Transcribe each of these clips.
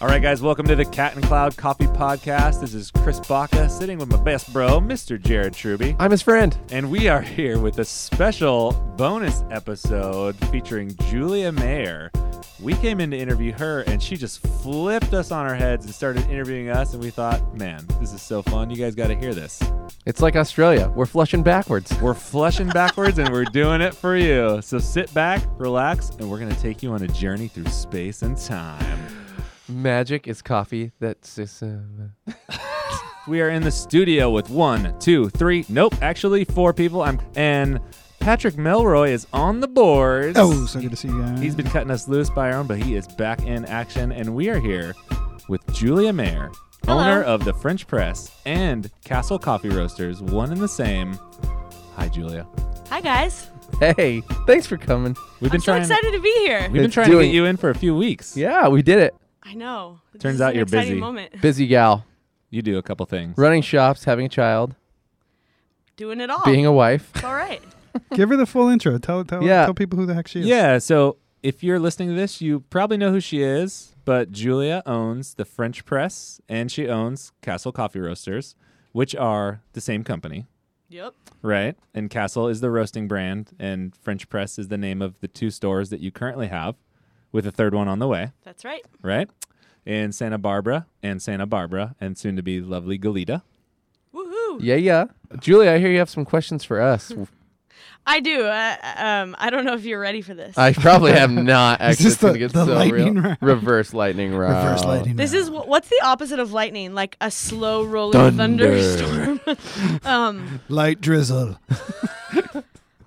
All right, guys, welcome to the Cat and Cloud Coffee Podcast. This is Chris Baca sitting with my best bro, Mr. Jared Truby. I'm his friend. And we are here with a special bonus episode featuring Julia Mayer. We came in to interview her, and she just flipped us on our heads and started interviewing us. And we thought, man, this is so fun. You guys got to hear this. It's like Australia. We're flushing backwards. We're flushing backwards, and we're doing it for you. So sit back, relax, and we're going to take you on a journey through space and time. Magic is coffee that's just, uh, We are in the studio with one, two, three, nope, actually four people. I'm and Patrick Melroy is on the boards. Oh, so good to see you guys. He's been cutting us loose by our own, but he is back in action, and we are here with Julia Mayer, Hello. owner of the French Press and Castle Coffee Roasters, one and the same. Hi, Julia. Hi guys. hey, thanks for coming. We've been I'm so trying. excited to be here. We've been It's trying to doing- get you in for a few weeks. Yeah, we did it. I know. This Turns out an you're exciting busy. Moment. Busy gal, You do a couple things. running shops, having a child, Doing it all. being a wife. It's all right. Give her the full intro. Tell tell Yeah. tell people who the heck she is. Yeah, so if you're listening to this, you probably know who she is, but Julia owns the French Press and she owns Castle Coffee Roasters, which are the same company, Yep. right? And Castle is the roasting brand, and French Press is the name of the two stores that you currently have, with a third one on the way, That's right. right? In Santa Barbara and Santa Barbara, and soon to be lovely Goleta. Woohoo. Yeah, yeah. Julia, I hear you have some questions for us. I do. Uh, um, I don't know if you're ready for this. I probably have not. Is Actually, this the- get the so lightning real. round? Reverse lightning round. Reverse lightning. this round. is wh- what's the opposite of lightning? Like a slow rolling Thunder. thunderstorm. um. light drizzle.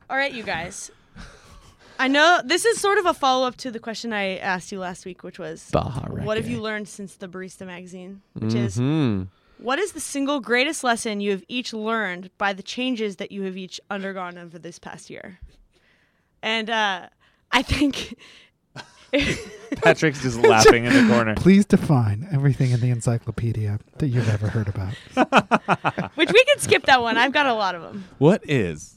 All right, you guys. I know this is sort of a follow up to the question I asked you last week, which was, Baja "What have you learned since the Barista magazine?" Which is, Mhm. What is the single greatest lesson you have each learned by the changes that you have each undergone over this past year? And uh, I think Patrick's just laughing in the corner. Please define everything in the encyclopedia that you've ever heard about. which we can skip that one. I've got a lot of them. What is?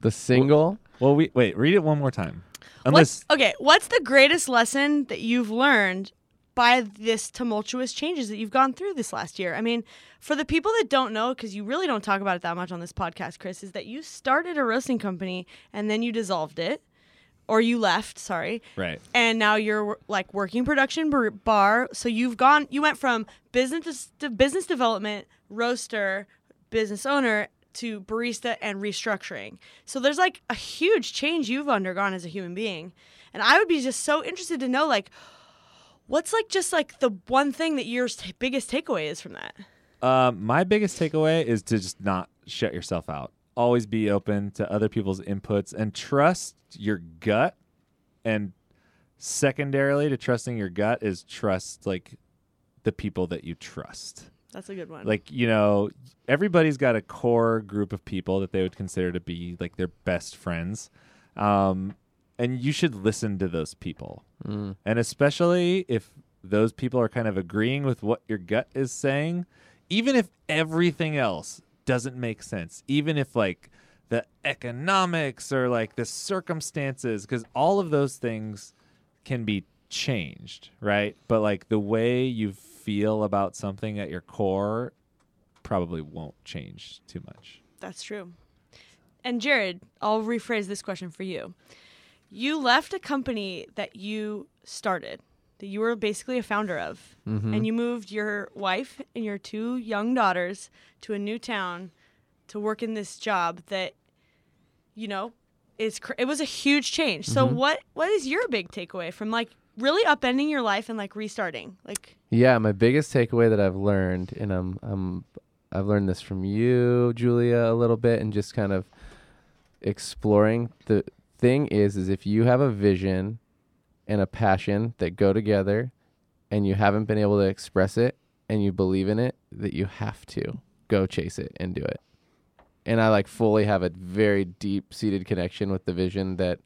The single. Well, we wait. Read it one more time. Unless What's okay? What's the greatest lesson that you've learned by this tumultuous changes that you've gone through this last year? I mean, for the people that don't know, because you really don't talk about it that much on this podcast, Chris, is that you started a roasting company and then you dissolved it, or you left. Sorry, right. and now you're like working production bar, bar. So you've gone, you went from business to business development, roaster, business owner to barista and restructuring. So there's like a huge change you've undergone as a human being, and I would be just so interested to know like. What's like just like the one thing that your t- biggest takeaway is from that? Um, my biggest takeaway is to just not shut yourself out. Always be open to other people's inputs and trust your gut. And secondarily to trusting your gut is trust like the people that you trust. That's a good one. Like, you know, everybody's got a core group of people that they would consider to be like their best friends. Um, and you should listen to those people. Mm. And especially if those people are kind of agreeing with what your gut is saying, even if everything else doesn't make sense, even if like the economics or like the circumstances, because all of those things can be changed, right? But like the way you feel about something at your core probably won't change too much. That's true. And Jared, I'll rephrase this question for you. You left a company that you started, that you were basically a founder of, Mhm. and you moved your wife and your two young daughters to a new town to work in this job that, you know, is cr- it was a huge change. So mm-hmm. what what is your big takeaway from like really upending your life and like restarting? Like Yeah, my biggest takeaway that I've learned, and I'm, I'm, I've learned this from you, Julia, a little bit, and just kind of exploring. The thing is, is if you have a vision and a passion that go together, and you haven't been able to express it, and you believe in it, that you have to go chase it and do it. And I like fully have a very deep seated connection with the vision that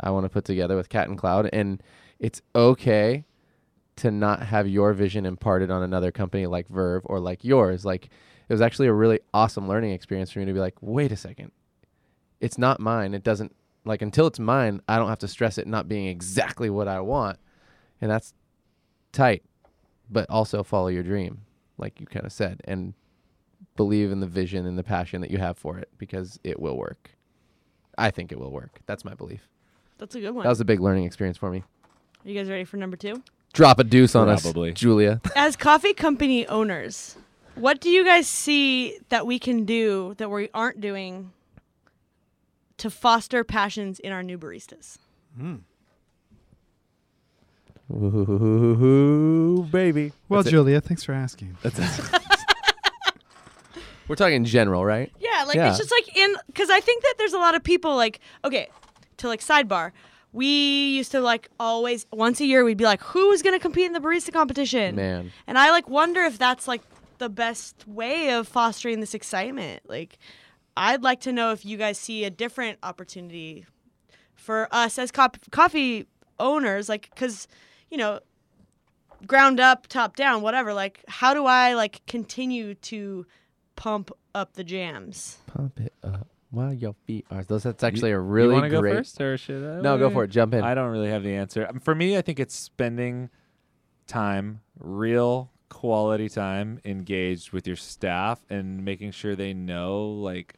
I want to put together with Cat and Cloud, and it's okay to not have your vision imparted on another company like Verve or like yours. Like it was actually a really awesome learning experience for me to be like, wait a second, it's not mine. It doesn't like until it's mine. I don't have to stress it not being exactly what I want, and that's tight. but also follow your dream, like you kind of said, and believe in the vision and the passion that you have for it because it will work. I think it will work. That's my belief. That's a good one. That was a big learning experience for me. Are you guys ready for number two? Drop a deuce on Probably. us, Julia. As coffee company owners, what do you guys see that we can do that we aren't doing to foster passions in our new baristas? Hmm. Ooh, baby. Well, That's it. Julia, thanks for asking. We're talking in general, right? Yeah, like Yeah. it's just like in because I think that there's a lot of people like okay to like sidebar. We used to like always once a year we'd be like, who's gonna compete in the barista competition? Man. And I like wonder if that's like the best way of fostering this excitement. Like, I'd like to know if you guys see a different opportunity for us as cop- coffee owners, like, because you know, ground up, top down, whatever. Like, how do I like continue to pump up the jams? Pump it up while your feet are. Those, that's actually a you really want to go great. first, or should I? No, go for it. Jump in. I don't really have the answer. Um, For me, I think it's spending time, real quality time, engaged with your staff and making sure they know, like,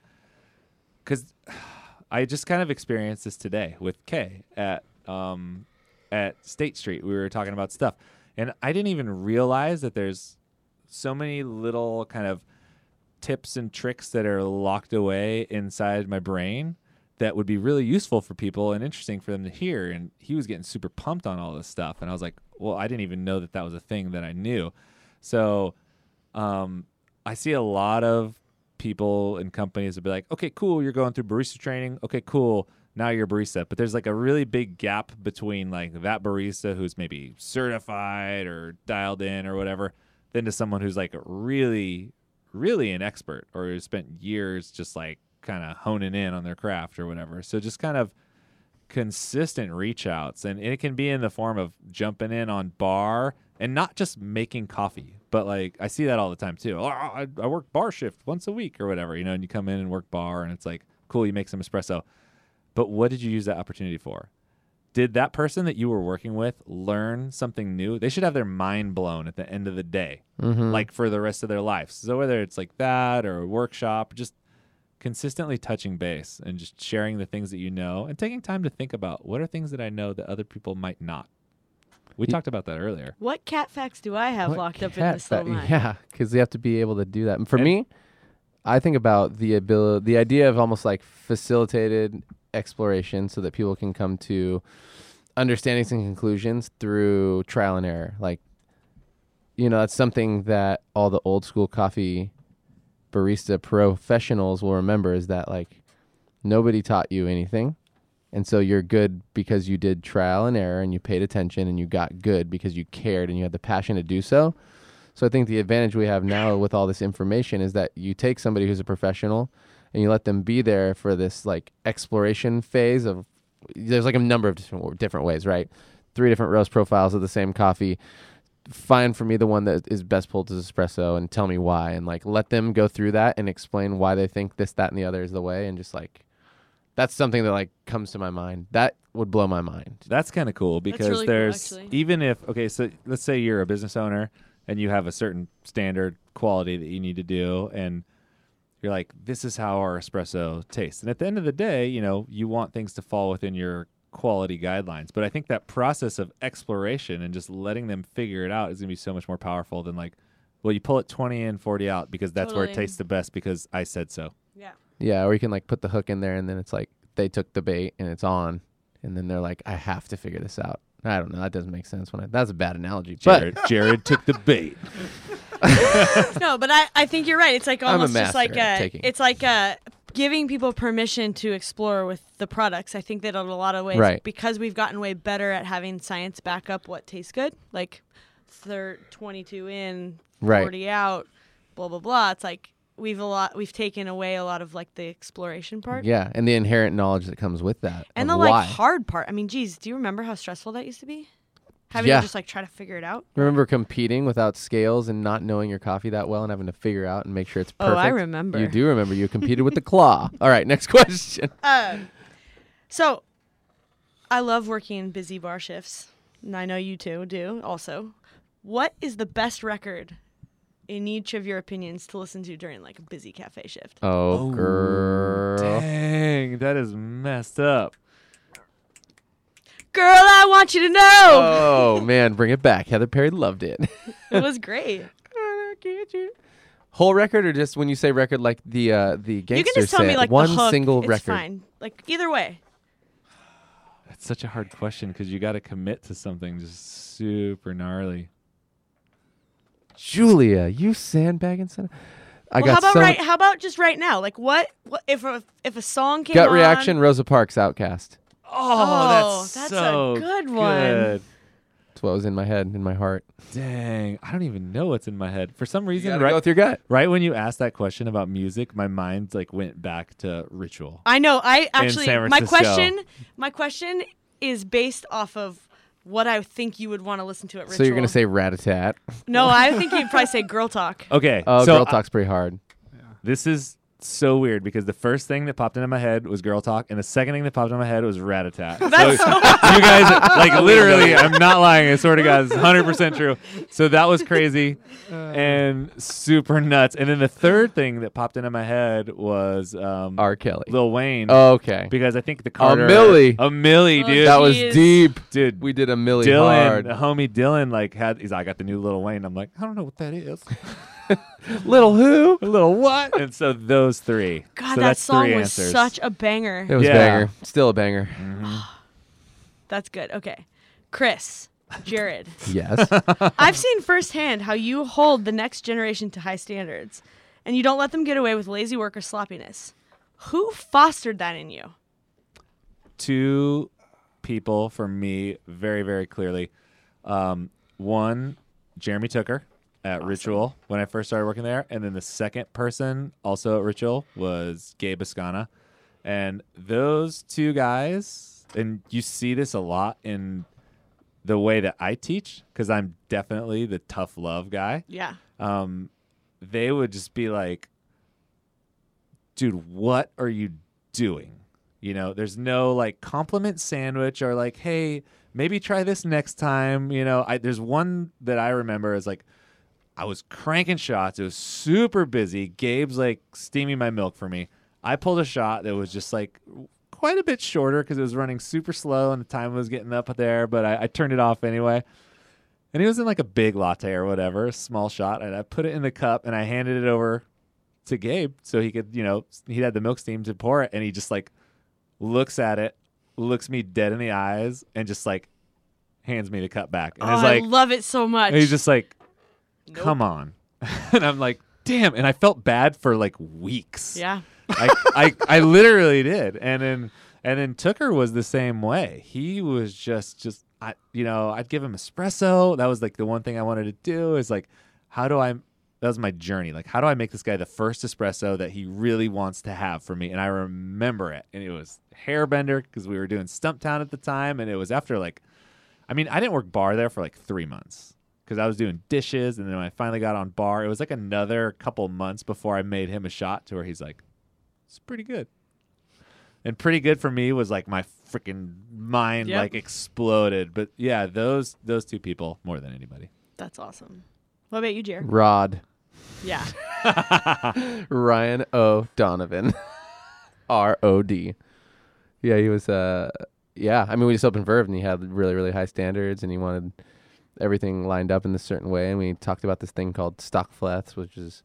because I just kind of experienced this today with Kay at um, at State Street. We were talking about stuff, and I didn't even realize that there's so many little kind of tips and tricks that are locked away inside my brain that would be really useful for people and interesting for them to hear. And he was getting super pumped on all this stuff, and I was like, well, I didn't even know that that was a thing that I knew. So, um, I see a lot of people and companies that be like, okay, cool, you're going through barista training. Okay, cool. Now you're a barista. But there's like a really big gap between like that barista who's maybe certified or dialed in or whatever, then to someone who's like really, really an expert or who spent years just like kind of honing in on their craft or whatever. So just kind of consistent reach outs and it can be in the form of jumping in on bar and not just making coffee but like i see that all the time too. Oh, I, I work bar shift once a week or whatever you know and you come in and work bar and it's like cool you make some espresso. But what did you use that opportunity for did that person that you were working with learn something new they should have their mind blown at the end of the day Mhm. like for the rest of their life. so whether it's like that or a workshop just consistently touching base and just sharing the things that you know and taking time to think about what are things that I know that other people might not. We Ye- talked about that earlier. What cat facts do I have What locked up in cat this fa- little? Yeah, because you have to be able to do that. And for And- me, I think about the ability, the idea of almost like facilitated exploration, so that people can come to understandings and conclusions through trial and error. Like, you know, that's something that all the old school coffee barista professionals will remember is that like nobody taught you anything. And so you're good because you did trial and error and you paid attention and you got good because you cared and you had the passion to do so. So I think the advantage we have now with all this information is that you take somebody who's a professional and you let them be there for this like exploration phase of there's like a number of different different ways, right? Three different roast profiles of the same coffee. Find for me the one that is best pulled as espresso and tell me why and like let them go through that and explain why they think this, that, and the other is the way and just like that's something that like comes to my mind. That would blow my mind. That's kind of cool because really there's actually. even if okay, so let's say you're a business owner and you have a certain standard quality that you need to do and you're like this is how our espresso tastes. And at the end of the day, you know, you want things to fall within your quality guidelines. But I think that process of exploration and just letting them figure it out is going to be so much more powerful than like well, you pull it 20 in, 40 out because that's where it tastes the best because I said so. Yeah. Yeah, or you can like put the hook in there and then it's like they took the bait and it's on and then they're like I have to figure this out. I don't know. That doesn't make sense when I That's a bad analogy. Jared, Jared took the bait. no, but I, I think you're right. It's like a almost just like taking. it's like uh, giving people permission to explore with the products. I think that in a lot of ways, Right. because we've gotten way better at having science back up what tastes good, like third 22 in, Right. 40 out, blah blah blah. It's like we've a lot we've taken away a lot of like the exploration part. Yeah, and the inherent knowledge that comes with that. And the like hard part. I mean, geez, do you remember how stressful that used to be? Having Yeah. to just like try to figure it out. Remember competing without scales and not knowing your coffee that well and having to figure out and make sure it's perfect. Oh, I remember. You do remember you competed with the claw. All right, next question. Um, so I love working busy bar shifts, and I know you too do also. What is the best record in each of your opinions to listen to during like a busy cafe shift? Oh, girl. Dang, that is messed up. Girl, I want you to know. Oh man, bring it back. Heather Perry loved it. it was great. Whole record or just when you say record like the uh the You can just tell me like one the hook. single it's record. fine. Like either way. That's such a hard question because you got to commit to something just super gnarly. Julia, you sandbagging son. I well, got how about so right? How about just right now? Like what? What if a if a song came gut on- reaction. Rosa Parks OutKast. Oh, that's, oh, that's a good one. good. That's what was in my head, in my heart. Dang, I don't even know what's in my head. For some You reason, gotta right, go with your gut. right when you asked that question about music, my mind like went back to ritual. I know. I actually San my Francisco. question my question is based off of what I think you would want to listen to at Ritual. So you're gonna say rat-a-tat. no? I think you'd probably say Girl Talk. Okay, Oh, so girl I- talk's pretty hard. this is so weird because the first thing that popped into my head was girl talk, and the second thing that popped into my head was rat a tat. So you guys, like literally, I'm not lying. I swear to God, it's 100 percent true. So that was crazy and super nuts. And then the third thing that popped into my head was um, R. Kelly. Lil Wayne. okay. because I think the Carter a Milli. a Milli, Oh, dude, that was deep. dude. We did a milli Dylan, hard. homie Dylan, like had he's I got the new Lil Wayne. I'm like, I don't know what that is. Little who? a little what? And so those three. God, so that song was answers. such a banger. It was Yeah. banger. Still a banger. Mhm. That's good. Okay, Chris, Jared. Yes. I've seen firsthand how you hold the next generation to high standards, and you don't let them get away with lazy work or sloppiness. Who fostered that in you? two people for me very very clearly um, one jeremy tooker at ritual when i first started working there and then the second person also at ritual was gabe Ascana. and those two guys and you see this a lot in the way that i teach because i'm definitely the tough love guy Yeah. um, they would just be like, dude, what are you doing? You know, there's no like compliment sandwich or like, hey, maybe try this next time. You know, I, there's one that I remember is like, I was cranking shots. It was super busy. Gabe's like steaming my milk for me. I pulled a shot that was just like quite a bit shorter because it was running super slow and the time was getting up there, but I, I turned it off anyway. And it was in like a big latte or whatever, a small shot. And I put it in the cup and I handed it over to Gabe so he could, you know, he had the milk steam to pour it. And he just like looks at it, looks me dead in the eyes, and just like hands me the cup back. And oh, like, I love it so much. he's just like, Nope. come on. and I'm like, damn. And I felt bad for like weeks. yeah. I, I I literally did, and then and then Tooker was the same way. He was just just I you know I'd give him espresso. That was like the one thing I wanted to do is like how do I that was my journey. Like how do I make this guy the first espresso that he really wants to have for me? And I remember it, and it was hairbender because we were doing Stumptown at the time, and it was after like I mean I didn't work bar there for like three months. Because I was doing dishes, and then when I finally got on bar, it was like another couple months before I made him a shot to where he's like, it's pretty good. And pretty good for me was like my freaking mind Yep. like exploded. But yeah, those those two people more than anybody. That's awesome. What about you, Jared? Rod. Yeah. Ryan O'Donovan. R O D. Yeah, he was uh yeah, I mean we just opened Verve and he had really, really high standards and he wanted everything lined up in this certain way and we talked about this thing called stock fleths, which is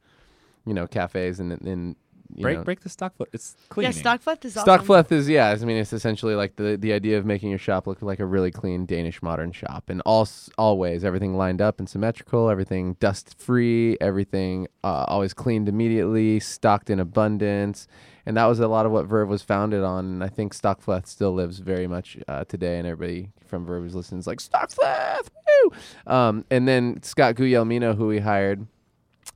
you know, cafes and and you break know, break the stock foot. It's cleaning. Yeah, Stockfleth is Stock awesome. fleth is yeah. I mean, it's essentially like the the idea of making your shop look like a really clean Danish modern shop, and all always everything lined up and symmetrical, everything dust free, everything uh, always cleaned immediately, stocked in abundance, and that was a lot of what Verve was founded on. And I think Stock fleth still lives very much uh, today, and everybody from Verve who's listening is like Stock fleth, woo! Um, and then Scott Guglielmino, who we hired.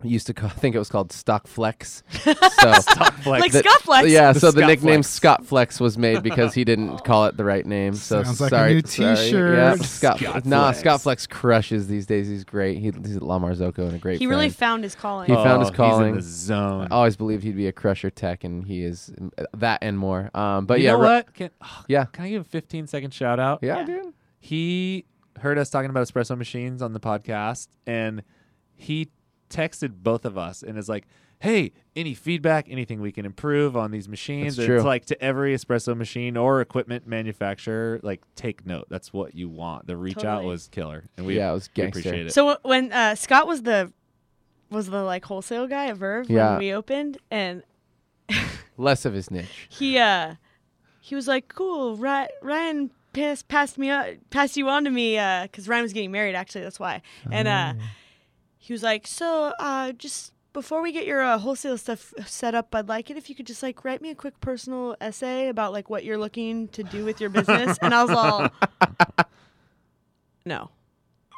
Used to call, I think it was called Stock Flex. So Stock flex. Like the- Scott Flex. yeah, The so the Scott nickname Flex. Scott Flex was made because he didn't call it the right name. So Sounds like a sorry, new sorry. t-shirt. Yeah, Scott. Scott nah, Flex. Scott Flex crushes these days. He's great. He, he's at La Marzocco and a great. He really found his calling. He found his Oh, calling. He's in the zone. I always believed he'd be a crusher tech, and he is mm, that and more. Um, but you yeah, know Ru- what? Can, oh, yeah, can I give a 15 second shout out? yeah, Yeah. dude. He heard us talking about espresso machines on the podcast, and he texted both of us and is like, "Hey, any feedback? Anything we can improve on these machines?" That's And It's true. like to every espresso machine or equipment manufacturer, like take note. That's what you want. The reach out Totally. was killer, and we, Yeah, it was we gangster. appreciate it. So when uh, Scott was the was the like wholesale guy at Verve Yeah. when we opened, and Less of his niche. he uh he was like, "Cool, Ry- Ryan passed passed me up, passed you on to me because Ryan was getting married. Actually, that's why." And uh, he was like, "So uh, just." Before we get your uh, wholesale stuff set up, I'd like it if you could just like write me a quick personal essay about like what you're looking to do with your business. and I was all, no,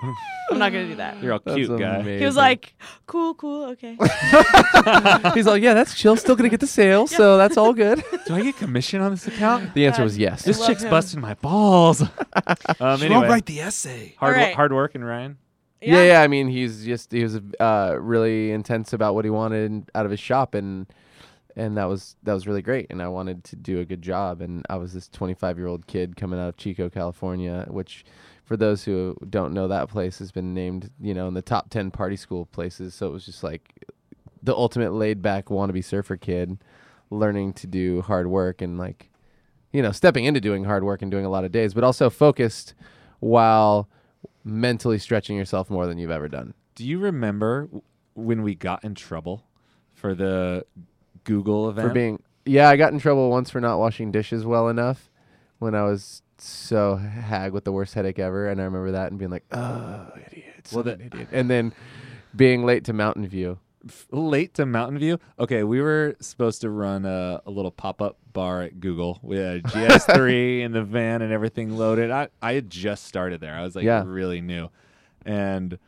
I'm not gonna do that. You're all That's cute, guy. He was like, cool, cool, okay. He's like, yeah, that's chill. Still gonna get the sale, so that's all good. Do I get commission on this account? The answer was yes. This love chick's him. busting my balls. um, She anyway, won't write the essay. hard, All right. hard working, Ryan. yeah. yeah, I mean, he's just he was uh, really intense about what he wanted out of his shop, and and that was that was really great. And I wanted to do a good job, and I was this 25 year old kid coming out of Chico, California, which. For those who don't know, that place has been named, you know, in the top 10 party school places. So it was just like the ultimate laid back wannabe surfer kid learning to do hard work and like you know stepping into doing hard work and doing a lot of days but also focused while mentally stretching yourself more than you've ever done Do you remember when we got in trouble for the Google event? for being yeah i got in trouble once for not washing dishes well enough when i was so hag with the worst headache ever and i remember that and being like oh idiot Well, the- idiot and then being late to mountain view F- late to Mountain View. Okay, we were supposed to run a, a little pop up bar at Google. We had a GS3 in the van and everything loaded. I, I had just started there. I was like Yeah. really new. And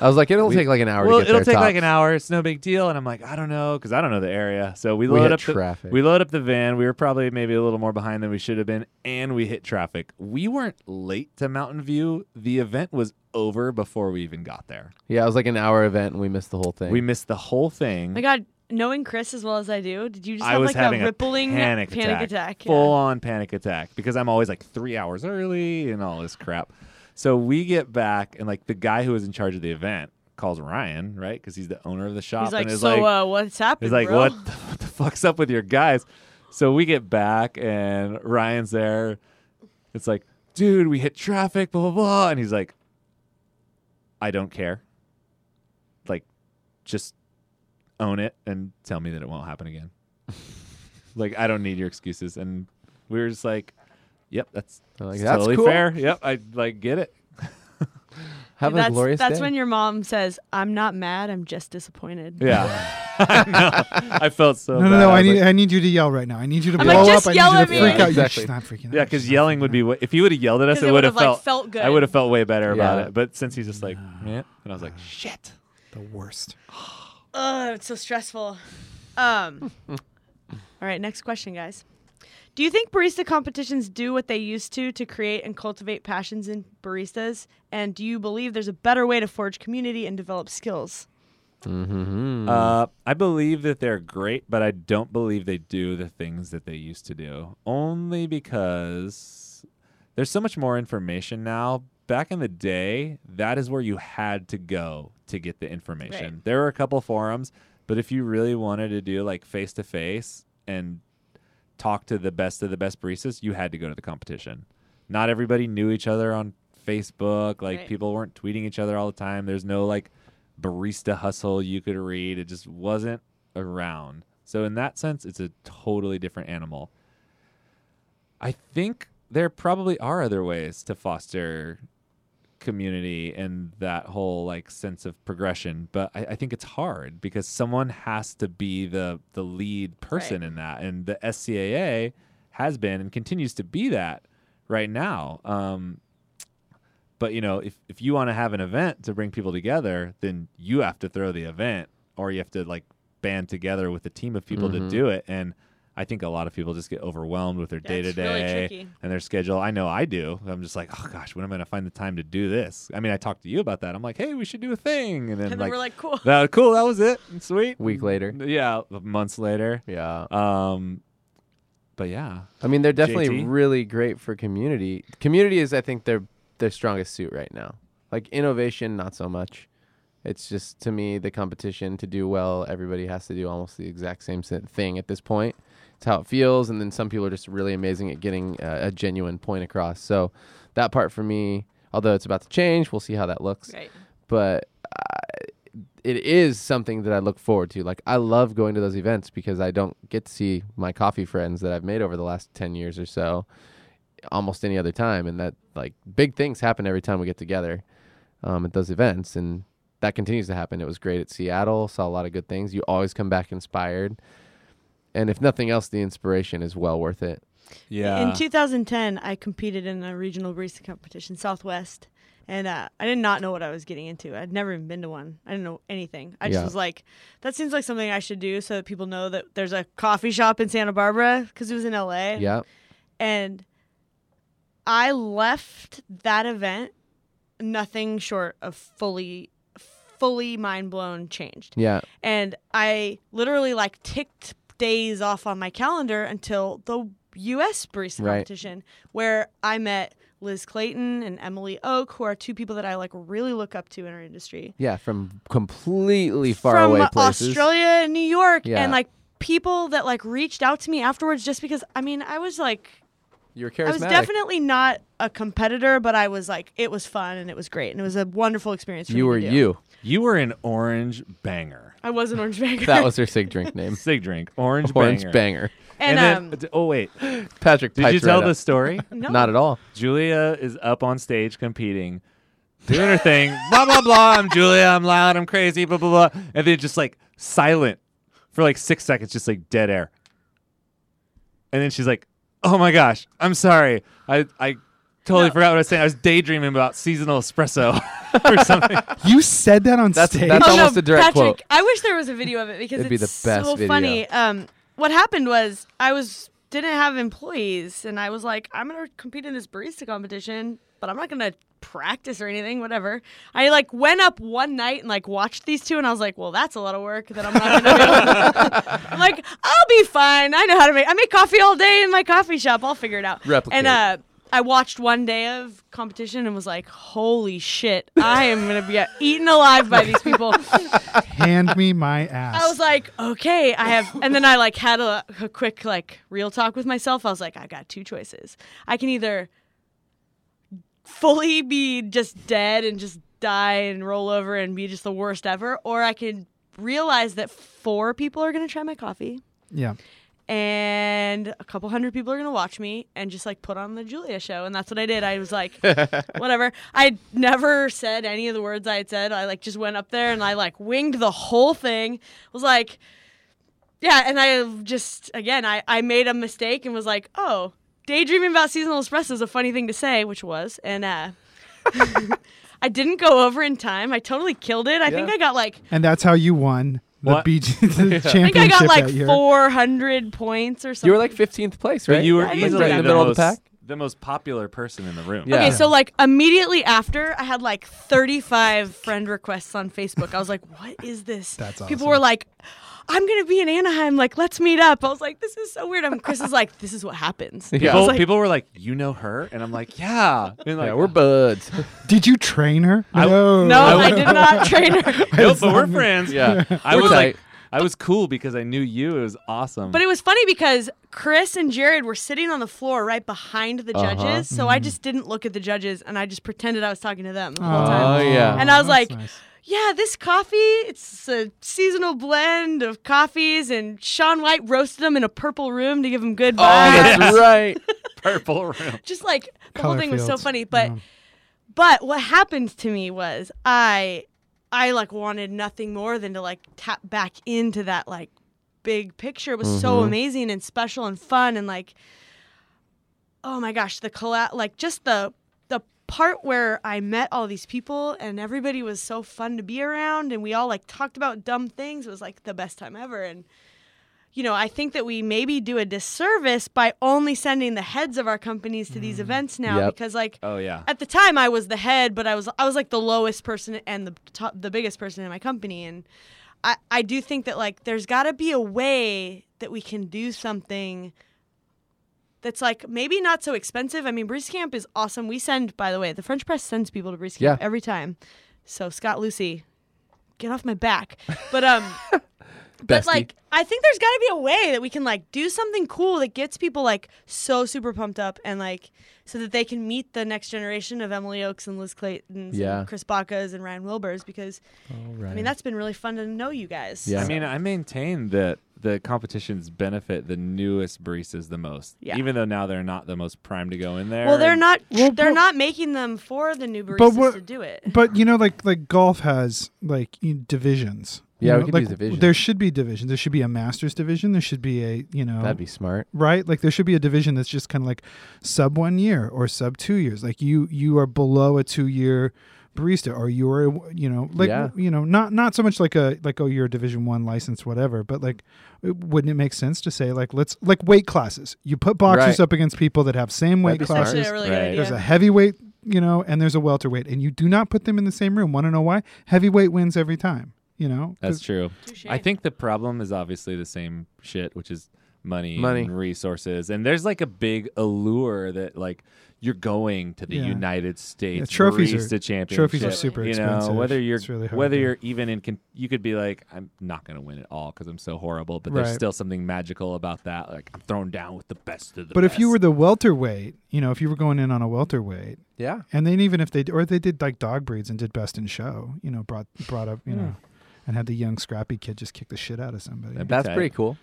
i was like it'll We- take like an hour well, to get it'll there take like an hour. It's no big deal. And I'm like, I don't know, because I don't know the area. So we we load hit up the, We load up the van. We were probably maybe a little more behind than we should have been, and we hit traffic. We weren't late to Mountain View. The event was over before we even got there. yeah it was like an hour event and we missed the whole thing We missed the whole thing. my God, knowing Chris as well as I do, did you just I have like having a a rippling panic attack. attack? Yeah. Full on panic attack because I'm always like three hours early and all this crap. So we get back, and like the guy who was in charge of the event calls Ryan, right? Because he's the owner of the shop. He's like, and is so like, uh, what's happening? He's like, bro? what the, what the fuck's up with your guys? So we get back and Ryan's there. It's like, dude, we hit traffic, blah, blah, blah. And he's like, I don't care. Like, just own it and tell me that it won't happen again. like, I don't need your excuses. And we were just like, yep, that's, like, that's that's totally cool fair. Yep, I like get it. have that's, a glorious That's day. when your mom says, "I'm not mad. I'm just disappointed." Yeah. I. I felt so No, no, bad. no. I was need, like- I need you to yell right now. I need you to I'm blow like, just up. I yell need you at to me. freak out. Exactly. She's not freaking. Yeah, because yelling would be. out. If he would have yelled at us, it it would have would've, like, felt. felt good. I would have felt way better about it. But since he's just like, yeah, and I was like, shit. the worst. Ugh, it's so stressful. Um. all right, next question, guys. Do you think barista competitions do what they used to to create and cultivate passions in baristas? And do you believe there's a better way to forge community and develop skills? mm-hmm. Uh, I believe that they're great, but I don't believe they do the things that they used to do. Only because there's so much more information now. Back in the day, that is where you had to go to get the information. Right. There were a couple forums, but if you really wanted to do like face to face and talk to the best of the best baristas, you had to go to the competition. Not everybody knew each other on Facebook. Like Right. people weren't tweeting each other all the time. There's no like barista hustle you could read. It just wasn't around. So in that sense, it's a totally different animal. I think there probably are other ways to foster community and that whole like sense of progression but I, I think it's hard because someone has to be the the lead person Right. in that and the scaa has been and continues to be that right now um but you know if, if you want to have an event to bring people together then you have to throw the event or you have to like band together with a team of people Mhm. to do it and i think a lot of people just get overwhelmed with their day to day and their schedule i know i do i'm just like oh gosh when am i going to find the time to do this i mean i talked to you about that i'm like hey we should do a thing and then, And then like, we're like, cool. that, cool that was it sweet Week later. yeah months later Yeah. um but yeah I mean, they're definitely JT? really great for community. Community is, I think, their their strongest suit right now. Like innovation, not so much. It's just to me the competition to do well. Everybody has to do almost the exact same thing at this point. It's how it feels, and then some people are just really amazing at getting uh, a genuine point across. So that part for me, although it's about to change, we'll see how that looks. Right. But uh, it is something that I look forward to. Like I love going to those events because I don't get to see my coffee friends that I've made over the last ten years or so, almost any other time, and that like big things happen every time we get together um, at those events, and that continues to happen. It was great at Seattle. Saw a lot of good things. You always come back inspired, and if nothing else, the inspiration is well worth it. Yeah. In 2010, I competed in a regional barista competition, Southwest, and uh, I did not know what I was getting into. I'd never even been to one. I didn't know anything. I just Yeah. was like, that seems like something I should do so that people know that there's a coffee shop in Santa Barbara because it was in LA. Yeah, And I left that event nothing short of fully, fully mind blown changed yeah, and I literally like ticked days off on my calendar until the U.S. barista Right. competition, where I met Liz Clayton and Emily Oak, who are two people that I like really look up to in our industry. yeah. From completely far from away places. Australia and New York, Yeah. and like people that like reached out to me afterwards just because I mean I was like You're I was definitely not a competitor, but I was like it was fun and it was great and it was a wonderful experience. For you me were to do. you. You were an orange banger. I was an orange banger. That was her sig drink name. Sig drink. Orange, Orange banger. banger. and, then, um, d- oh wait, Patrick, did piped you tell right the story? no. Not at all. Julia is up on stage competing, doing her thing. blah blah blah. I'm Julia. I'm loud. I'm crazy. Blah blah blah. And then just like silent for like six seconds, just like dead air. And then she's like, "Oh my gosh, I'm sorry. I I totally No. forgot what I was saying. I was daydreaming about seasonal espresso or something." You said that on That's- stage. that's Oh, almost no, a direct Patrick, quote. I wish there was a video of it because It'd it's be the best so video. funny. Um, what happened was I was didn't have employees, and I was like, I'm gonna compete in this barista competition, but I'm not gonna practice or anything. Whatever. I like went up one night and like watched these two, and I was like, well, that's a lot of work that I'm not gonna do. I'm like, I'll be fine. I know how to make. I make coffee all day in my coffee shop. I'll figure it out. Replicate. And uh. I watched one day of competition and was like, "Holy shit! I am gonna be eaten alive by these people." Hand me my ass. I was like, okay, I have, and then I like had a, a quick like real talk with myself. I was like, I got two choices. I can either fully be just dead and just die and roll over and be just the worst ever, or I can realize that four people are gonna try my coffee yeah. And a couple hundred people are gonna watch me and just like put on the Julia show, and that's what I did. I was like, whatever. I never said any of the words I had said. I like just went up there and I like winged the whole thing. Was like, yeah, and I just again I I made a mistake and was like, oh, daydreaming about seasonal espresso is a funny thing to say, which was, and uh. I didn't go over in time. I totally killed it. I think I got like And that's how you won the What? BG the I think I got like that year. 400 points or something. You were like 15th place, But right? you were Yeah, easily right in the the middle of the pack. the most popular person in the room. Yeah. Okay, so like immediately after, I had like 35 friend requests on Facebook. I was like, "What is this?" That's People were like, "I'm gonna be in Anaheim. Like, let's meet up." I was like, "This is so weird." I'm Chris is like, "This is what happens." Yeah. People, like, people were like, "You know her," and I'm like, "Yeah." And like, yeah, we're buds. Did you train her? I- no. "No, I I did not train her." Nope, but we're friends. yeah, I We're was like. I was cool because I knew you. It was awesome. But it was funny because Chris and Jared were sitting on the floor right behind the Uh-huh. judges, so Mm-hmm. I just didn't look at the judges and I just pretended I was talking to them the whole time. Oh, yeah. And I was that's like, nice. Yeah, this coffee, it's a seasonal blend of coffees, and Sean White roasted them in a purple room to give them good vibes. Oh, vibes. that's right. purple room. Just like the whole Color thing was so fields. funny. But Yeah. but what happened to me was I I like wanted nothing more than to like tap back into that like big picture. It was so Mhm. amazing and special and fun and like oh my gosh, the collab like just the the part where I met all these people and everybody was so fun to be around and we all like talked about dumb things it was like the best time ever and you know, I think that we maybe do a disservice by only sending the heads of our companies to these mm. events now Yep. because like Oh yeah. at the time I was the head, but I was I was like the lowest person and the top, the biggest person in my company, and I I do think that like there's got to be a way that we can do something that's like maybe not so expensive. I mean, Barista Camp is awesome. We send, by the way, the French Press sends people to Yeah. Camp every time. So Scott Lucy, get off my back. But um, but Bestie. like I think there's got to be a way that we can like do something cool that gets people like so super pumped up and like so that they can meet the next generation of Emily Oaks and Liz Claytons Yeah. and Chris Bacas and Ryan Wilbers because All right. I mean that's been really fun to know you guys. Yeah. I mean, I maintain that the competitions benefit the newest baristas the most, Yeah. even though now they're not the most primed to go in there. Well, they're and- not. Well, they're but- not making them for the new But baristas what- to do it. But you know, like like golf has like you know, divisions. You Yeah, we could like, use divisions. There should be divisions. There should be a masters division. There should be a you know That'd be smart. right. Like there should be a division that's just kind of like sub one year or sub two years. Like you you are below a two year barista or you're you know like Yeah. you know not not so much like a like oh you're a division one license whatever but like wouldn't it make sense to say like let's like weight classes you put boxers Right. up against people that have same weight That'd be It's smart. classes a really Right. there's a heavyweight, you know, and there's a welterweight, and you do not put them in the same room. Want to know why? Heavyweight wins every time. You know, That's 'Cause- true. Touche. I think the problem is obviously the same shit, which is money, Money. and resources, and there's like a big allure that like you're going to the Yeah. United States Yeah, trophies are- Barista Championship. trophies are super you expensive. know whether you're It's really hard whether to- you're even in con- you could be like I'm not going to win it all because I'm so horrible, but there's still something magical about that. Like I'm thrown down with the best of the But if you were the welterweight, you know, if you were going in on a welterweight, Yeah. and then even if they or they did like dog breeds and did best in show, you know, brought brought up, you hmm. know, and had the young scrappy kid just kick the shit out of somebody. That's tight. pretty cool.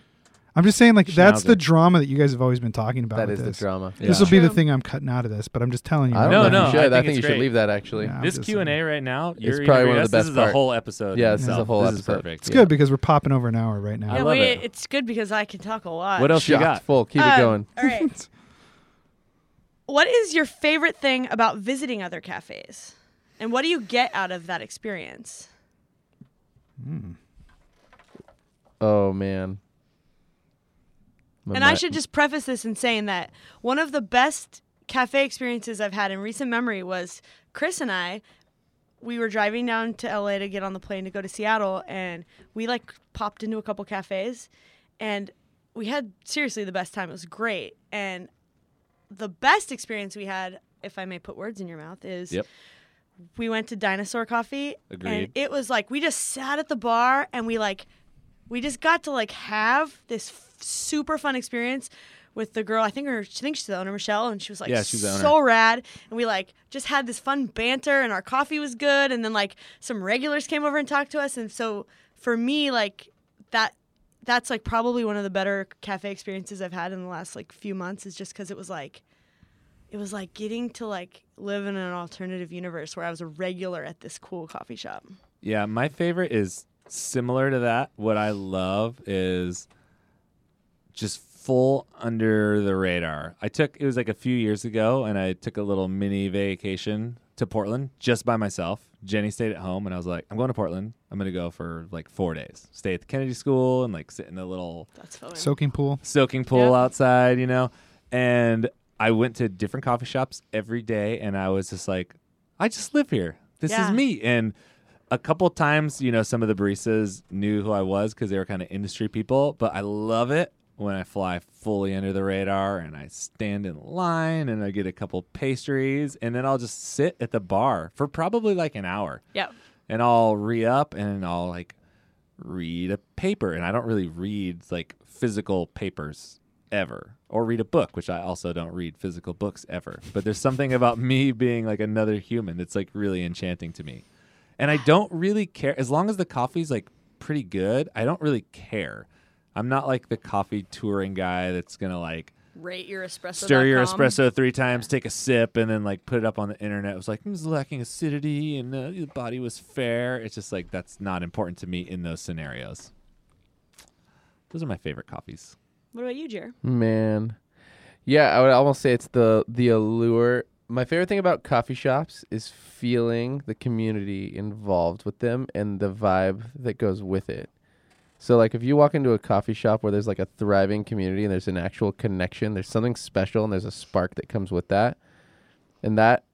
I'm just saying, like that's the drama that you guys have always been talking about. That with is the this. drama. This will be the thing I'm cutting out of this, but I'm just telling you. I don't No, know if no, I should. I think think, it's you should leave that actually. Yeah. This Q and A right now, you're probably one of the best This is a whole episode. Yeah, in this is a whole this episode. Is perfect. It's good because we're popping over an hour right now. I yeah, love we, it. it's good because I can talk a lot. What else you Shocked got? full. Keep it Um, going. All right. what is your favorite thing about visiting other cafes, and what do you get out of that experience? Hmm. Oh man. My and I should just preface this in saying that one of the best cafe experiences I've had in recent memory was Chris and I. We were driving down to LA to get on the plane to go to Seattle, and we like popped into a couple cafes, and we had seriously the best time. It was great, and the best experience we had, if I may put words in your mouth, is Yep. We went to Dinosaur Coffee, and it was like we just sat at the bar and we like we just got to like have this f- super fun experience with the girl. I think her, I think she's the owner, Michelle, and she was like Yeah, she's the owner. so rad. And we like just had this fun banter, and our coffee was good. And then like some regulars came over and talked to us, and so for me, like that. That's like probably one of the better cafe experiences I've had in the last like few months. Is just because it was like, it was like getting to like live in an alternative universe where I was a regular at this cool coffee shop. Yeah, my favorite is similar to that. What I love is just full under the radar. I took it was like a few years ago and I took a little mini vacation to Portland just by myself. Jenny stayed at home and I was like, I'm going to Portland. I'm going to go for like 4 days. Stay at the Kennedy School and like sit in a little That's fun. Soaking pool. soaking pool Yeah. outside, you know. And I went to different coffee shops every day, and I was just like, I just live here. This Yeah. is me. And a couple times, you know, some of the baristas knew who I was because they were kind of industry people. But I love it when I fly fully under the radar and I stand in line and I get a couple pastries, and then I'll just sit at the bar for probably like an hour Yep. and I'll re up and I'll like read a paper. And I don't really read like physical papers ever or read a book, which I also don't read physical books ever. But there's something about me being like another human that's like really enchanting to me. And I don't really care as long as the coffee's like pretty good. I don't really care. I'm not like the coffee touring guy that's gonna like Rate your espresso. stir your espresso three times, take a sip, and then like put it up on the internet. It was like it was lacking acidity and uh, the body was fair. It's just like that's not important to me in those scenarios. Those are my favorite coffees. What about you, Jer? Man. Yeah, I would almost say it's the the allure. My favorite thing about coffee shops is feeling the community involved with them and the vibe that goes with it. So like if you walk into a coffee shop where there's like a thriving community and there's an actual connection, there's something special and there's a spark that comes with that. And that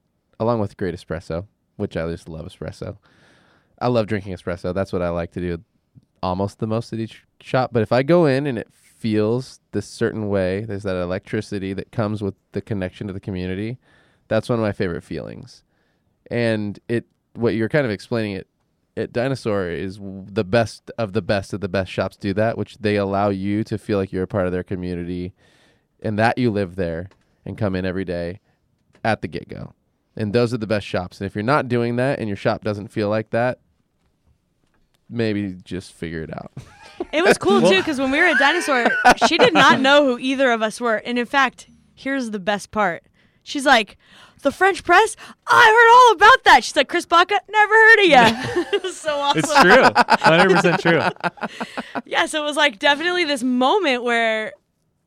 along with great espresso, which I just love espresso. I love drinking espresso. That's what I like to do almost the most at each shop. But if I go in and it feels this certain way. There's that electricity that comes with the connection to the community. That's one of my favorite feelings. And it, what you're kind of explaining it, at Dinosaur is the best of the best of the best shops do that, which they allow you to feel like you're a part of their community, and that you live there and come in every day at the get go. And those are the best shops. And if you're not doing that and your shop doesn't feel like that, maybe just figure it out. It was cool too because when we were at Dinosaur, she did not know who either of us were. And in fact, here's the best part. She's like, "The French press? I heard all about that." She's like, "Chris Baca, never heard of you." it was so awesome. It's true. 100% true. Yeah, so it was like definitely this moment where,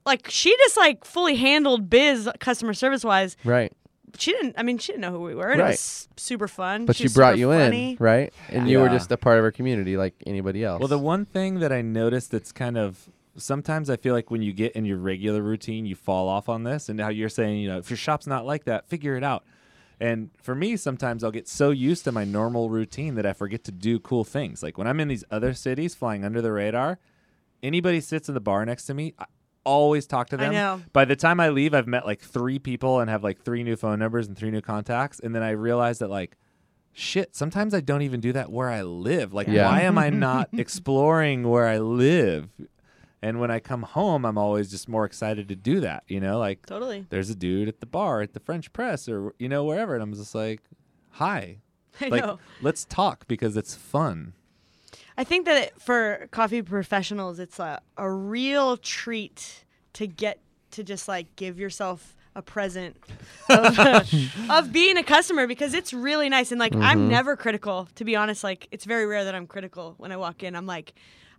like, she just like fully handled biz customer service wise. right. She didn't. I mean, she didn't know who we were. And It Right. was super fun. But she she was brought super you funny. in, right? And you were Yeah. just a part of her community like anybody else. Well, the one thing that I noticed that's kind of sometimes I feel like when you get in your regular routine, you fall off on this. And now you're saying, you know, if your shop's not like that, figure it out. And for me, sometimes I'll get so used to my normal routine that I forget to do cool things. Like when I'm in these other cities flying under the radar, anybody sits in the bar next to me, I always talk to I them. know. By the time I leave, I've met like three people and have like three new phone numbers and three new contacts. And then I realize that like, shit, sometimes I don't even do that where I live. Like, Yeah. why am I not exploring where I live? And when I come home, I'm always just more excited to do that. You know, like Totally. there's a dude at the bar at the French Press or, you know, wherever. And I'm just like, hi. I Like, know. let's talk because it's fun. I think that for coffee professionals, it's a, a real treat to get to just like give yourself a present of, of being a customer because it's really nice. And like, I'm mm-hmm. never critical, to be honest. Like, it's very rare that I'm critical when I walk in. I'm like,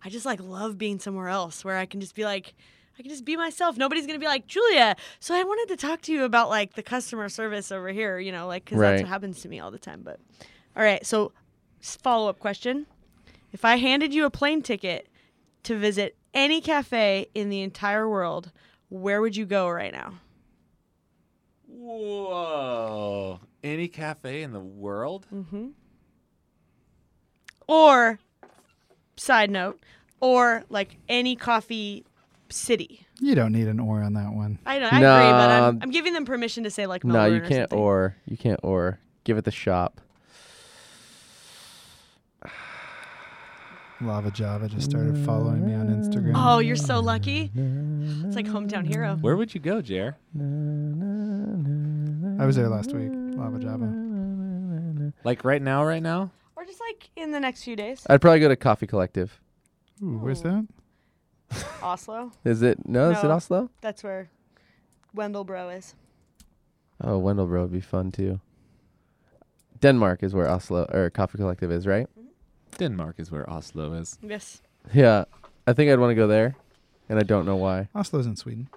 I just like love being somewhere else where I can just be like, I can just be myself. Nobody's gonna be like Julia. So I wanted to talk to you about like the customer service over here. You know, like because that's what happens to me all the time. But all right, so follow up question: If I handed you a plane ticket to visit any cafe in the entire world, where would you go right now? Whoa. Any cafe in the world? Mm-hmm. Or, side note, or like any coffee city. You don't need an or on that one. I know, I agree, but I'm, I'm giving them permission to say like no, Melbourne you or can't something. or. You can't or. Give it the shop. Lava Java just started following me on Instagram. Oh, you're so lucky. It's like hometown hero. Where would you go, Jer? I was there last week. Lava Java. Like right now, right now? Or just like in the next few days. I'd probably go to Coffee Collective. Ooh, where's that? Oslo. Is it? No, is it Oslo? That's where Wendelboe is. Oh, Wendelboe would be fun too. Denmark is where Oslo or Coffee Collective is, right? Denmark is where Oslo is. Yes. Yeah, I think I'd want to go there, and I don't know why. Oslo's in Sweden.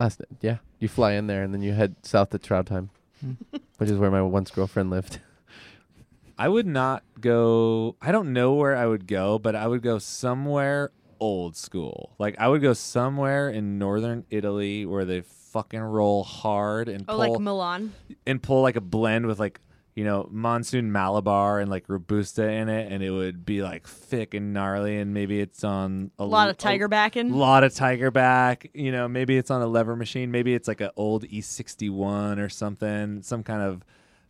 Oslo, yeah, you fly in there and then you head south to Trondheim, Hmm. which is where my once girlfriend lived. I would not go. I don't know where I would go, but I would go somewhere old school. Like I would go somewhere in northern Italy where they fucking roll hard and Oh, pull like Milan. and pull like a blend with like you know monsoon Malabar and like robusta in it, and it would be like thick and gnarly, and maybe it's on a, A lot l- of tiger backing. A lot of tiger back. You know, maybe it's on a lever machine. Maybe it's like an old E61 or something, some kind of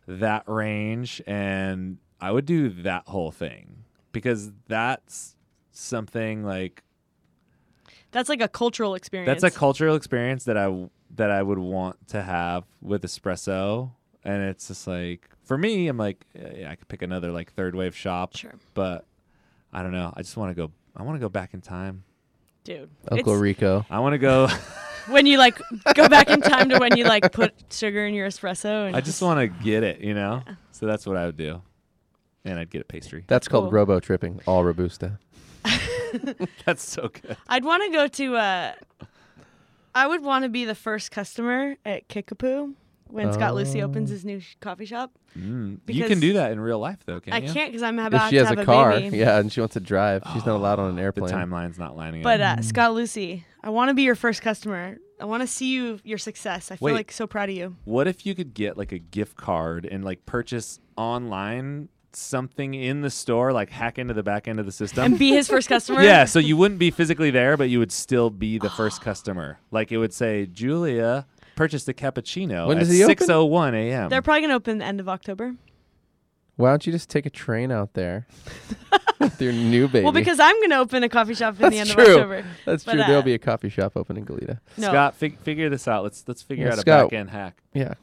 that range. And I would do that whole thing because that's something like That's like a cultural experience. that's a cultural experience that I that I would want to have with espresso. And it's just like for me, I'm like, yeah, yeah, I could pick another like third wave shop, Sure. but I don't know. I just want to go. I want to go back in time. Dude. Uncle It's- Rico. I want to go. when you like go back in time to when you like put sugar in your espresso and I just want to get it, you know. So that's what I would do, and I'd get a pastry. That's called Cool. robo tripping, all robusta. That's so good. I'd want to go to uh I would want to be the first customer at Kickapoo when Scott Lucy opens Oh. his new sh- coffee shop. Mm. You can do that in real life, though, can't I you? can't because I'm If about she to has have a car, baby. yeah, and she wants to drive, she's not allowed on an airplane. The airplane. timeline's not lining But up. uh, Scott Lucy, I want to be your first customer. I want to see you your success. I feel Wait. like so proud of you. What if you could get like a gift card and like purchase online something in the store, like hack into the back end of the system. and be his first customer. yeah, so you wouldn't be physically there, but you would still be the first customer. Like it would say, Julia purchased a cappuccino When at does he open? 6:01 a.m. They're probably gonna open the end of October. Why don't you just take a train out there with your new baby? Well, because I'm gonna open a coffee shop in the end true. of October. that's but, true. uh, There'll be a coffee shop open in Goleta. No. Scott, fig- figure this out. Let's let's figure Yeah, out a Scott. back end hack. Yeah,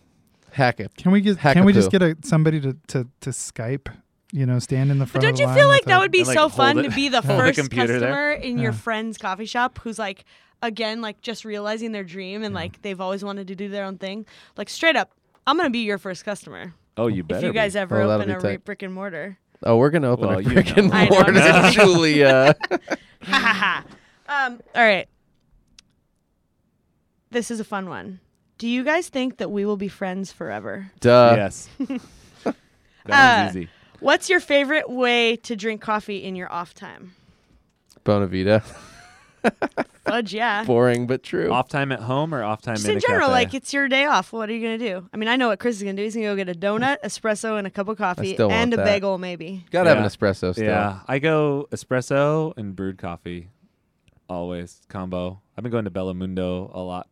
hack it. Can we get? Can we just get a somebody to, to to Skype? You know, stand in the front. But don't of the you feel like that would be And, like, so fun it- to be the hold the first computer there? customer in your friend's coffee shop who's like, again, like just realizing their dream and like they've always wanted to do their own thing. Like straight up, I'm gonna be your first customer Oh, you better. if you be. guys ever Oh, that'll open be a re- tight. brick and mortar. Oh, we're gonna open Well, a you brick and know. I know, mortar. Julia. Ha ha ha. Um. All right. This is a fun one. Do you guys think that we will be friends forever? Duh. yes. that Uh, one's easy. What's your favorite way to drink coffee in your off time? Bonavita. Fudge, yeah. Boring but true. Off time at home or off time Just in, in a general, cafe? like it's your day off. What are you gonna do? I mean, I know what Chris is gonna do. He's gonna go get a donut, espresso, and a cup of coffee, still and a that. bagel, maybe. Gotta have an Yeah. espresso still. Yeah, I go espresso and brewed coffee, always combo. I've been going to Bello Mundo a lot,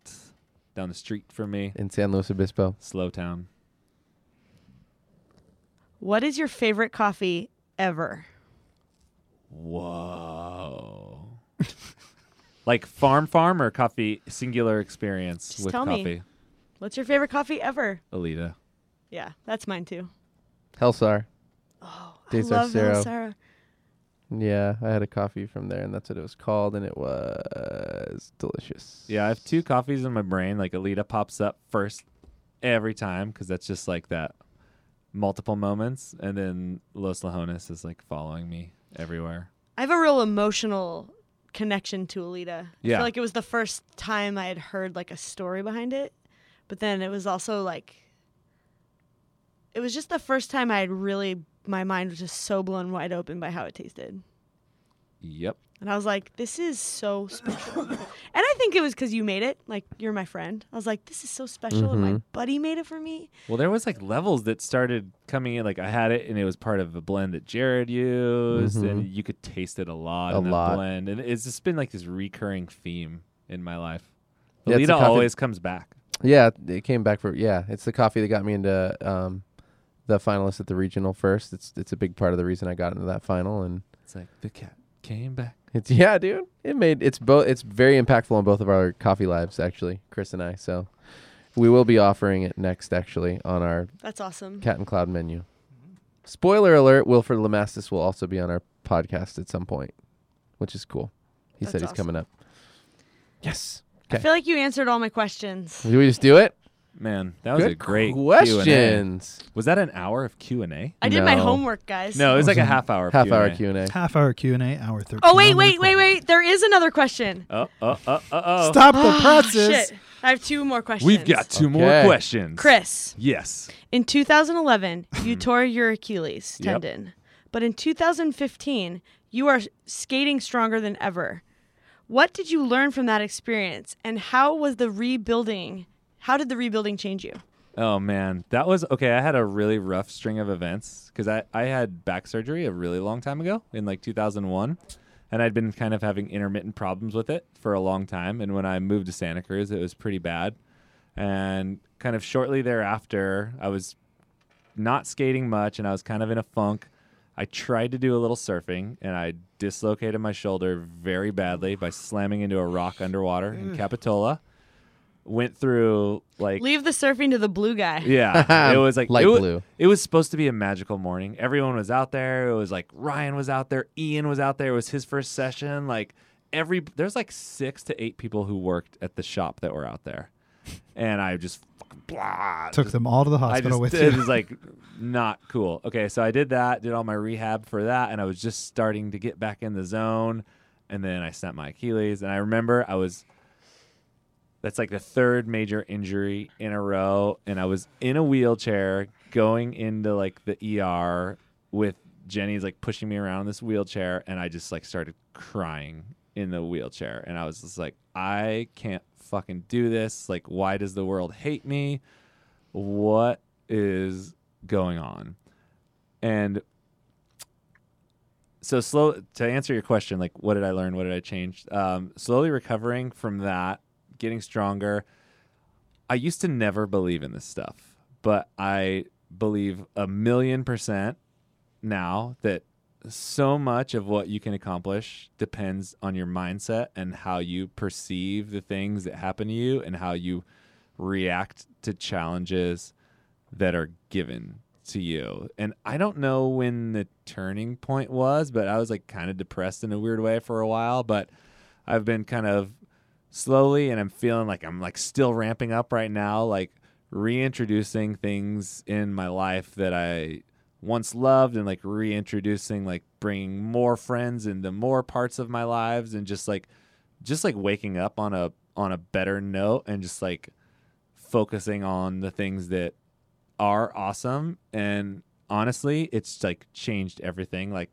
down the street from me, In San Luis Obispo. slow town. What is your favorite coffee ever? Whoa. like farm farm or coffee singular experience Just with tell me. coffee. What's your favorite coffee ever? Elida. Yeah, that's mine too. Helsar. Oh, De I love Zarcero. Sarah. Yeah, I had a coffee from there, and that's what it was called, and it was delicious. Yeah, I have two coffees in my brain. Like Elida pops up first every time because that's just like that multiple moments, and then Los Lajones is like following me everywhere. I have a real emotional connection to Elida. I Yeah. feel like it was the first time I had heard like a story behind it, but then it was also like it was just the first time I had really my mind was just so blown wide open by how it tasted. Yep. And I was like, this is so special. and I think it was because you made it. Like, you're my friend. I was like, this is so special. And my Mhm. buddy made it for me. Well, there was like levels that started coming in. Like I had it, and it was part of a blend that Jared used, and Mhm. you could taste it a lot A in that lot. blend. And it's just been like this recurring theme in my life. Yeah, it's a coffee- always comes back. Yeah, it came back for yeah. It's the coffee that got me into um, the finalists at the regional first. It's it's a big part of the reason I got into that final, and It's like the cat came back. It's yeah, dude. It made it's both. It's very impactful on both of our coffee lives, actually, Chris and I. So we will be offering it next, actually, on our That's awesome. Cat and Cloud menu. Spoiler alert: Wilfred Lamastus will also be on our podcast at some point, which is cool. He said That's he's coming up. Yes. I Okay. feel like you answered all my questions. Do we just do it? Man, that was Good a great Q&A. questions. Was that an hour of Q and A? I did my No. homework, guys. No, it was like a half hour. of Half hour Q&A. Q and A. half hour Q and A, hour thirteen. Oh, wait, wait, wait, wait. There is another question. Oh, oh, oh, oh, oh. Stop the ah, Oh, process. shit. I have two more questions. We've got two more Okay. questions. Chris. Yes. In 2011, you tore your Achilles Yep. tendon. But in 2015, you are skating stronger than ever. What did you learn from that experience and how was the rebuilding? How did the rebuilding change you? Oh man, that was okay. I had a really rough string of events because I, I had back surgery a really long time ago in like 2001, and I'd been kind of having intermittent problems with it for a long time. And when I moved to Santa Cruz, it was pretty bad. And kind of shortly thereafter, I was not skating much, and I was kind of in a funk. I tried to do a little surfing, and I dislocated my shoulder very badly by slamming into a rock underwater in Capitola. Went through like Leave the surfing to the blue guy. yeah, it was like Light it wa- blue. It was supposed to be a magical morning. Everyone was out there. It was like Ryan was out there. Ian was out there. It was his first session. Like every there's like six to eight people who worked at the shop that were out there, and I just blah. Took just- them all to the I hospital just with it you. was like not cool. Okay, so I did that. Did all my rehab for that, and I was just starting to get back in the zone, and then I snapped my Achilles. And I remember I was that's like the third major injury in a row and i was in a wheelchair going into like the er with jenny's like pushing me around in this wheelchair and i just like started crying in the wheelchair and i was just like i can't fucking do this like why does the world hate me what is going on and so slow to answer your question, like what did I learn? What did I change? Um, slowly recovering from that, getting stronger. I used to never believe in this stuff, but I believe a million percent now that so much of what you can accomplish depends on your mindset and how you perceive the things that happen to you and how you react to challenges that are given to you. And I don't know when the turning point was, but I was like kind of depressed in a weird way for a while, but I've been kind of slowly and I'm feeling like I'm like still ramping up right now, like reintroducing things in my life that I once loved and like reintroducing like bringing more friends into more parts of my lives and just like just like waking up on a on a better note and just like focusing on the things that are awesome. And honestly it's like changed everything. Like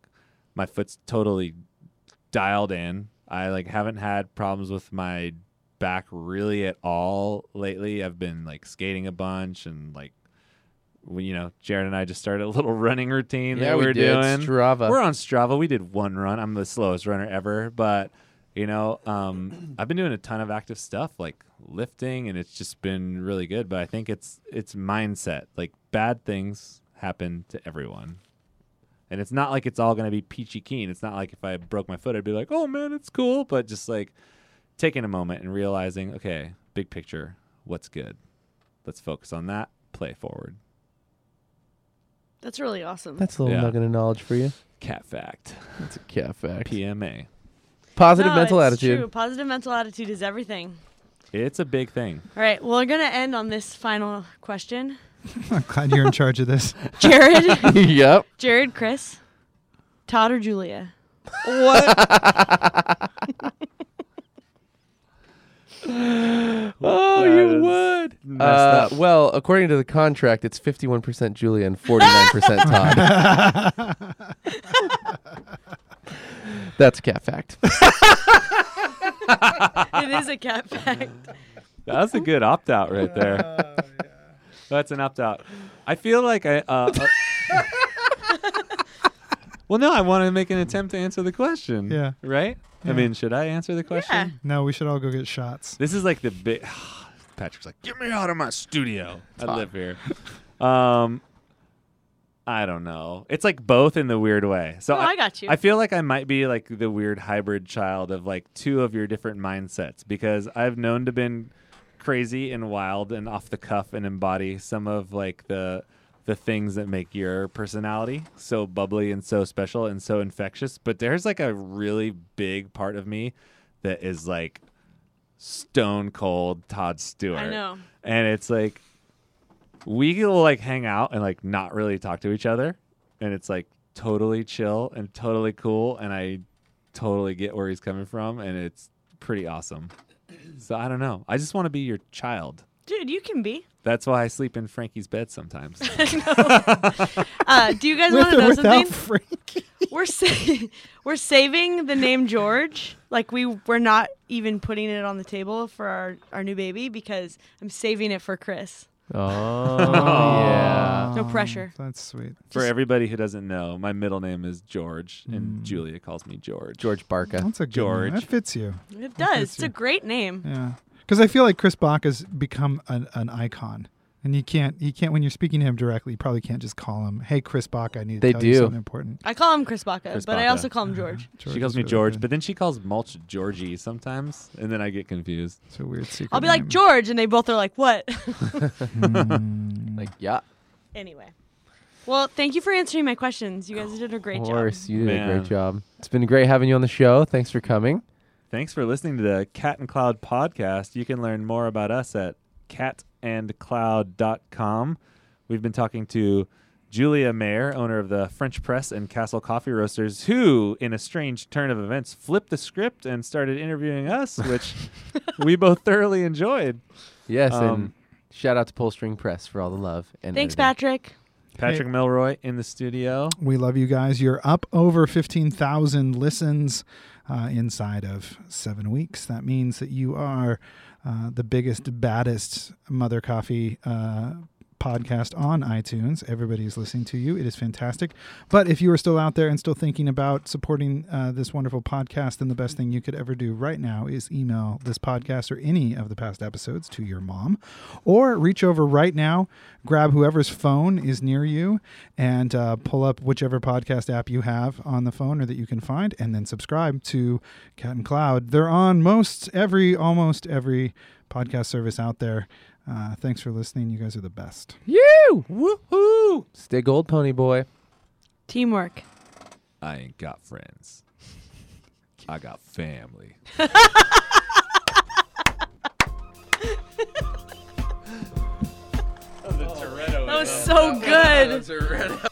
my foot's totally dialed in i like haven't had problems with my back really at all lately. I've been like skating a bunch and like we, you know jared and i just started a little running routine yeah, that we we're did. doing. Strava. we're on strava. We did one run. I'm the slowest runner ever but you know um, i've been doing a ton of active stuff like lifting and it's just been really good but i think it's it's mindset. Like bad things happen to everyone and it's not like it's all going to be peachy keen it's not like if i broke my foot i'd be like oh man it's cool but just like taking a moment and realizing okay big picture what's good let's focus on that play forward That's really awesome. That's a little Yeah. nugget of knowledge for you. cat fact That's a cat fact. pma Positive No, mental it's attitude. True. Positive mental attitude is everything. it's a big thing All right. Well, we're gonna end on this final question. I'm glad you're in charge of this. Jared, yep. Jared, Chris, Todd, or Julia? what Oh, That you would. Uh, up. well, according to the contract, it's 51% Julia and 49% Todd. That's a cat fact. it is a cat fact. That's a good opt out right there. That's an opt out. I feel like I. Uh, uh, well, no, I want to make an attempt to answer the question. Yeah. Right? Yeah. I mean, should I answer the question? Yeah. No, we should all go get shots. This is like the big. Patrick's like, get me out of my studio. I hot. live here. Um, I don't know. It's like both in the weird way. So Oh, I got you. I feel like I might be like the weird hybrid child of like two of your different mindsets because I've known to been crazy and wild and off the cuff and embody some of like the the things that make your personality so bubbly and so special and so infectious. But there's like a really big part of me that is like stone cold Todd Stewart. I know. And it's like we will like hang out and like not really talk to each other and it's like totally chill and totally cool and I totally get where he's coming from and it's pretty awesome. So I don't know. I just want to be your child. Dude, you can be. That's why I sleep in Frankie's bed sometimes. Uh, do you guys want to or know without something? Frankie. We're sa- we're saving the name George. Like we we're not even putting it on the table for our, our new baby because I'm saving it for Chris. Oh, yeah. No pressure. That's sweet. For everybody who doesn't know, my middle name is George and Mm. Julia calls me George. George Baca. That's a good George. Name. That fits you. It does. fits It's a great name. Yeah. Because I feel like Chris Bach has become an, an icon. And you can't, you can't, when you're speaking to him directly, you probably can't just call him, hey, Chris Bach, I need to They tell you do. something important. I call him Chris Baca, Chris but I Baca. also call him George. she calls is me really George, good. but then she calls Mulch Georgie sometimes, and then I get confused. It's a weird secret. I'll be like name. George, and they both are like, "What?" Hmm. Like, yeah. anyway. Well, thank you for answering my questions. You guys did a great job. of job. course, you did a Man. great job. It's been great having you on the show. Thanks for coming. Thanks for listening to the Cat and Cloud podcast. You can learn more about us at catandcloud.com. We've been talking to Julia Mayer, owner of the French Press and Castle Coffee Roasters, who, in a strange turn of events, flipped the script and started interviewing us, which we both thoroughly enjoyed. Yes, Um, and shout out to Pull String Press for all the love. And Thanks, editing. Patrick. Patrick Milroy in the studio. We love you guys. You're up over 15,000 listens uh, inside of seven weeks. That means that you are uh, the biggest, baddest Mother Coffee uh, podcast on iTunes. Everybody's listening to you. It is fantastic. But if you are still out there and still thinking about supporting uh, this wonderful podcast, then the best thing you could ever do right now is email this podcast or any of the past episodes to your mom, or reach over right now, grab whoever's phone is near you, and uh, pull up whichever podcast app you have on the phone or that you can find, and then subscribe to Cat and Cloud. They're on most every, almost every podcast service out there. Uh, thanks for listening. You guys are the best. You Woohoo! stay gold, pony boy. Teamwork. I ain't got friends. I got family. That was so good.